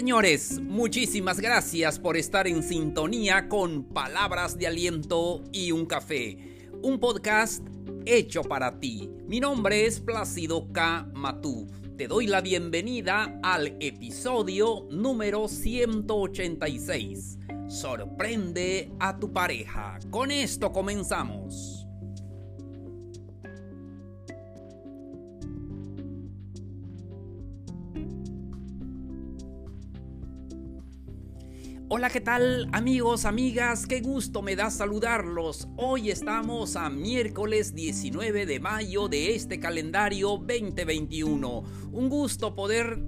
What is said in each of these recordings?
Señores, muchísimas gracias por estar en sintonía con Palabras de Aliento y un Café, un podcast hecho para ti. Mi nombre es Plácido K. Matú. Te doy la bienvenida al episodio número 186. Sorprende a tu pareja. Con esto comenzamos. Hola, ¿qué tal amigos, amigas? Qué gusto me da saludarlos. Hoy estamos a miércoles 19 de mayo de este calendario 2021. Un gusto poder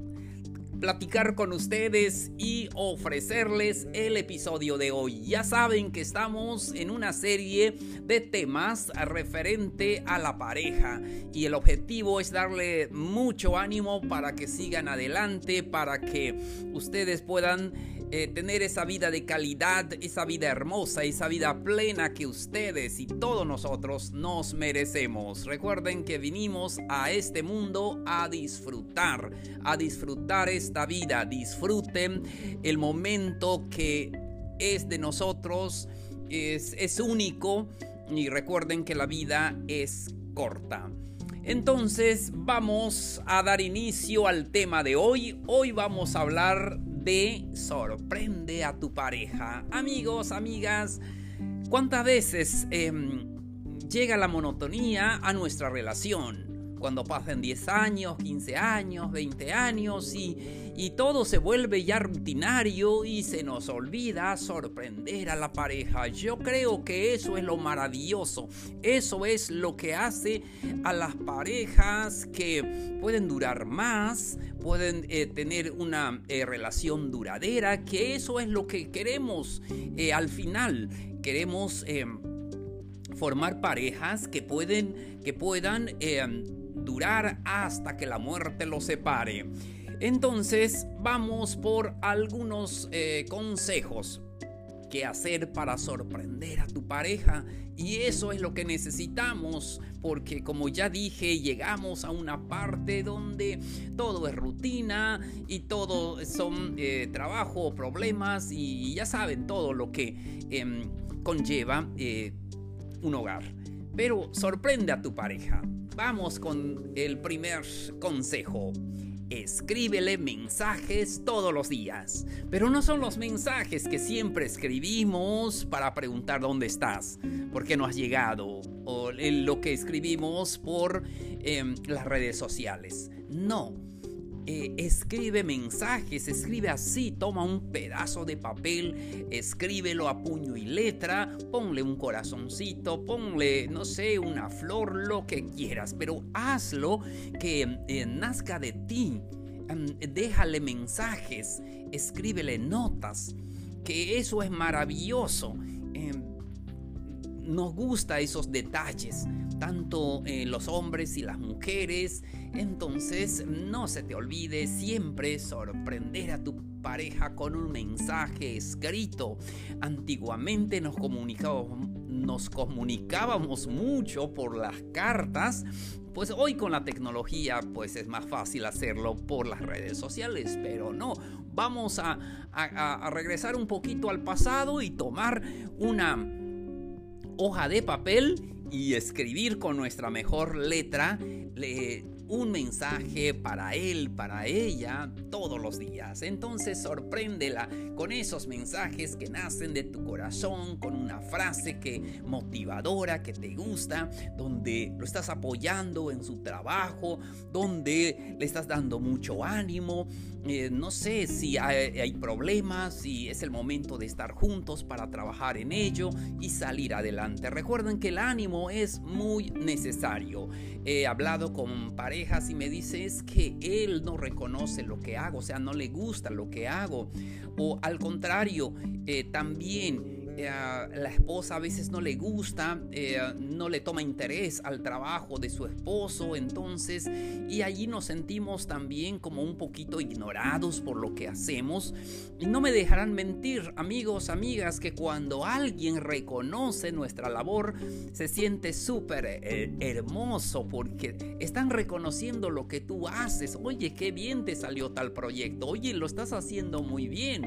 platicar con ustedes y ofrecerles el episodio de hoy. Ya saben que estamos en una serie de temas referente a la pareja y el objetivo es darle mucho ánimo para que sigan adelante, para que ustedes puedan eh, tener esa vida de calidad, esa vida hermosa, esa vida plena que ustedes y todos nosotros nos merecemos. Recuerden que vinimos a este mundo a disfrutar, a disfrutar esta vida. Disfruten el momento que es de nosotros, es, es único y recuerden que la vida es corta. Entonces vamos a dar inicio al tema de hoy. Hoy vamos a hablar de sorprende a tu pareja. Amigos, amigas, ¿cuántas veces em, llega la monotonía a nuestra relación? Cuando pasen 10 años, 15 años, 20 años y, y todo se vuelve ya rutinario y se nos olvida sorprender a la pareja. Yo creo que eso es lo maravilloso. Eso es lo que hace a las parejas que pueden durar más, pueden eh, tener una eh, relación duradera, que eso es lo que queremos eh, al final. Queremos formar parejas que pueden que puedan durar hasta que la muerte los separe. Entonces vamos por algunos eh, consejos que hacer para sorprender a tu pareja. Y eso es lo que necesitamos, porque como ya dije, llegamos a una parte donde todo es rutina y todo son eh, trabajo, problemas y ya saben todo lo que em, conlleva eh, un hogar. Pero sorprende a tu pareja. Vamos con el primer consejo. Escríbele mensajes todos los días. Pero no son los mensajes que siempre escribimos para preguntar dónde estás, por qué no has llegado, o lo que escribimos por em, las redes sociales. No eh, escribe mensajes, escribe así, toma un pedazo de papel, escríbelo a puño y letra, ponle un corazoncito, ponle, no sé, una flor, lo que quieras, pero hazlo que eh, nazca de ti. déjale mensajes, escríbele notas, que eso es maravilloso. Em, nos gusta esos detalles tanto eh, los hombres y las mujeres. Entonces no se te olvide siempre sorprender a tu pareja con un mensaje escrito. Antiguamente nos comunicábamos, mucho por las cartas. Pues hoy con la tecnología pues es más fácil hacerlo por las redes sociales, pero no, vamos a regresar un poquito al pasado y tomar una hoja de papel y escribir con nuestra mejor letra un mensaje para él, para ella, todos los días. Entonces sorpréndela con esos mensajes que nacen de tu corazón, con una frase que motivadora, que te gusta, donde lo estás apoyando en su trabajo, donde le estás dando mucho ánimo. Eh, no sé si hay, hay problemas, si es el momento de estar juntos para trabajar en ello y salir adelante. Recuerden que el ánimo es muy necesario. He hablado con parejas y me dice es que él no reconoce lo que hago, o sea, no le gusta lo que hago. O al contrario, eh, también eh, la esposa a veces no le gusta, eh, no le toma interés al trabajo de su esposo, entonces, y allí nos sentimos también como un poquito ignorados por lo que hacemos. Y no me dejarán mentir, amigos, amigas, que cuando alguien reconoce nuestra labor, se siente súper eh, hermoso porque están reconociendo lo que tú haces. Oye, qué bien te salió tal proyecto. Oye, lo estás haciendo muy bien.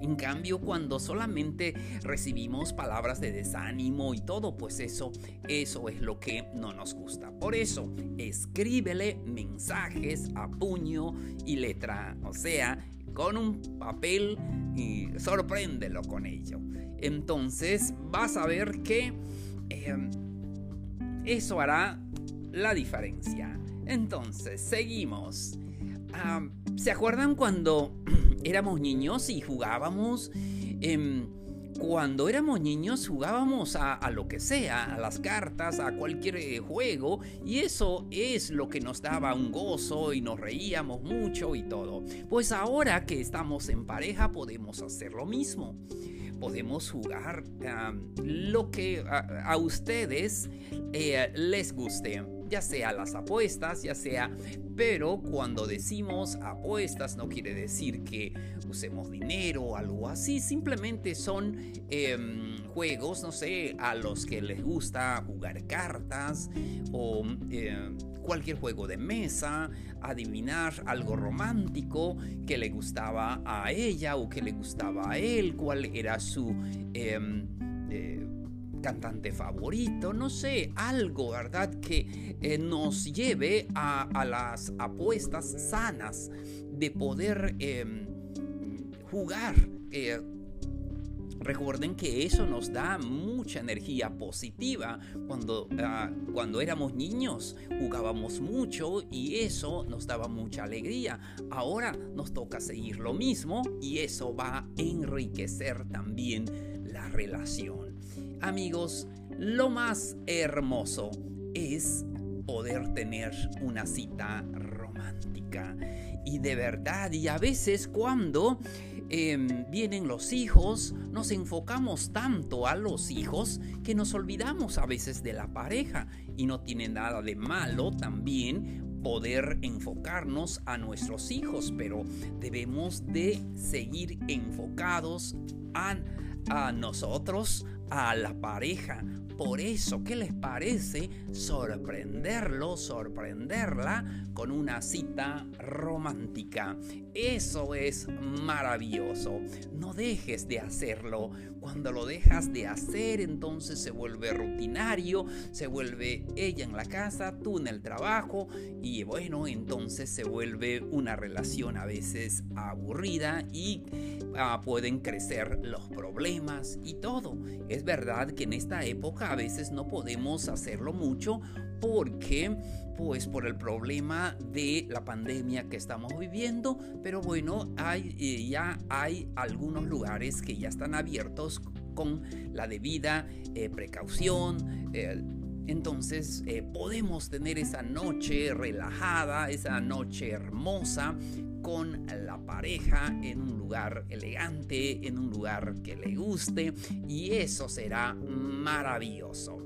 En cambio, cuando solamente recibimos recibimos palabras de desánimo y todo, pues eso, eso es lo que no nos gusta. Por eso, escríbele mensajes a puño y letra, o sea, con un papel y sorpréndelo con ello. Entonces vas a ver que em, eso hará la diferencia. Entonces, seguimos. ¿Se acuerdan cuando éramos niños y jugábamos? Em, cuando éramos niños jugábamos a, lo que sea, a las cartas, a cualquier eh, juego, y eso es lo que nos daba un gozo y nos reíamos mucho y todo. Pues ahora que estamos en pareja podemos hacer lo mismo. Podemos jugar lo que a, ustedes eh, les guste ya sea las apuestas, ya sea, pero cuando decimos apuestas no quiere decir que usemos dinero o algo así, simplemente son em, juegos, no sé, a los que les gusta jugar cartas o em, cualquier juego de mesa, adivinar algo romántico que le gustaba a ella o que le gustaba a él, cuál era su... Em, eh, cantante favorito, no sé, algo, ¿verdad? Que eh, nos lleve a, las apuestas sanas de poder em, jugar. Eh, recuerden que eso nos da mucha energía positiva. Cuando, ah, cuando éramos niños jugábamos mucho y eso nos daba mucha alegría. Ahora nos toca seguir lo mismo y eso va a enriquecer también la relación. Amigos, lo más hermoso es poder tener una cita romántica. Y de verdad, y a veces cuando em, vienen los hijos, nos enfocamos tanto a los hijos que nos olvidamos a veces de la pareja. Y no tiene nada de malo también poder enfocarnos a nuestros hijos, pero debemos de seguir enfocados a, a nosotros, a la pareja. Por eso, ¿qué les parece sorprenderlo, sorprenderla con una cita romántica? Eso es maravilloso. No dejes de hacerlo. Cuando lo dejas de hacer, entonces se vuelve rutinario, se vuelve ella en la casa, tú en el trabajo y bueno, entonces se vuelve una relación a veces aburrida y ah, pueden crecer los problemas y todo. Es verdad que en esta época a veces no podemos hacerlo mucho porque pues por el problema de la pandemia que estamos viviendo, pero bueno, hay, eh, ya hay algunos lugares que ya están abiertos con la debida eh, precaución. Eh, entonces podemos tener esa noche relajada, esa noche hermosa con la pareja en un lugar elegante, en un lugar que le guste y eso será maravilloso.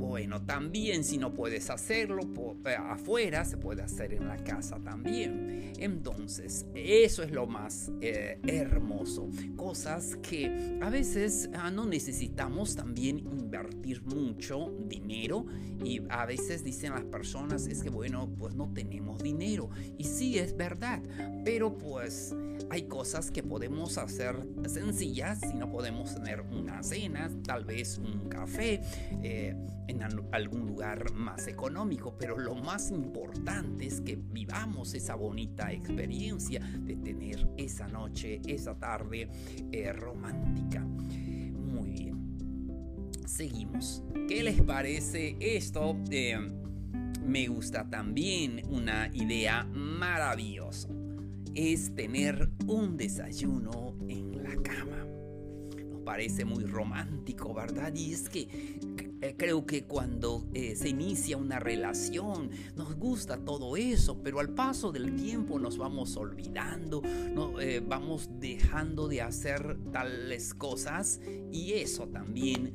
Bueno, también si no puedes hacerlo eh, afuera, se puede hacer en la casa también. Entonces, eso es lo más eh, hermoso. Cosas que a veces ah, no necesitamos también invertir mucho dinero y a veces dicen las personas es que bueno, pues no tenemos dinero. Y sí, es verdad, pero pues hay cosas que podemos hacer sencillas si no podemos tener una cena, tal vez un café. Eh, en algún lugar más económico, pero lo más importante es que vivamos esa bonita experiencia de tener esa noche, esa tarde eh, romántica. Muy bien, seguimos. ¿Qué les parece esto? Eh, me gusta también una idea maravillosa. Es tener un desayuno en la cama. Nos parece muy romántico, ¿verdad? Y es que Eh, creo que cuando eh, se inicia una relación nos gusta todo eso, pero al paso del tiempo nos vamos olvidando, no, eh, vamos dejando de hacer tales cosas y eso también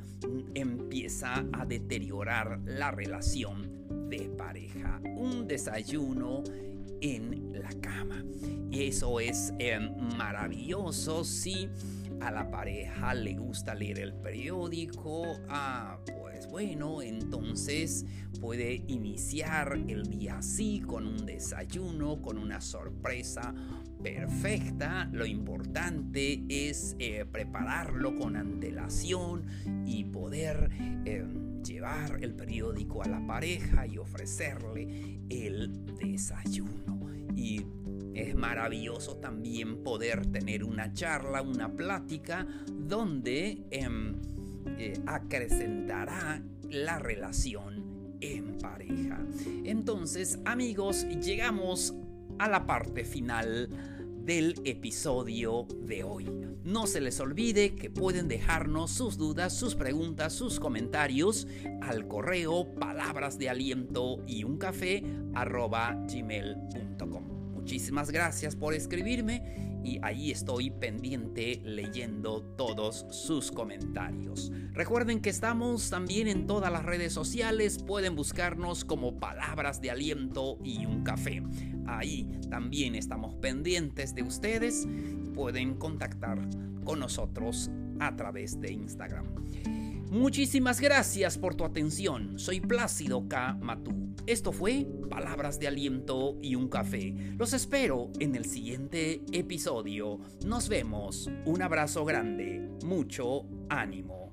empieza a deteriorar la relación de pareja. Un desayuno en la cama. Y eso es maravilloso si a la pareja le gusta leer el periódico. Ah, pues bueno, entonces puede iniciar el día así con un desayuno, con una sorpresa perfecta. Lo importante es eh, prepararlo con antelación y poder em, llevar el periódico a la pareja y ofrecerle el desayuno. Y es maravilloso también poder tener una charla, una plática donde em, eh, acrecentará la relación en pareja. Entonces, amigos, llegamos a la parte final del episodio de hoy. No se les olvide que pueden dejarnos sus dudas, sus preguntas, sus comentarios al correo palabras de aliento y un café. Muchísimas gracias por escribirme y ahí estoy pendiente leyendo todos sus comentarios. Recuerden que estamos también en todas las redes sociales, pueden buscarnos como palabras de aliento y un café. Ahí también estamos pendientes de ustedes, pueden contactar con nosotros a través de Instagram. Muchísimas gracias por tu atención. Soy Plácido K. Matú. Esto fue Palabras de Aliento y un Café. Los espero en el siguiente episodio. Nos vemos. Un abrazo grande. Mucho ánimo.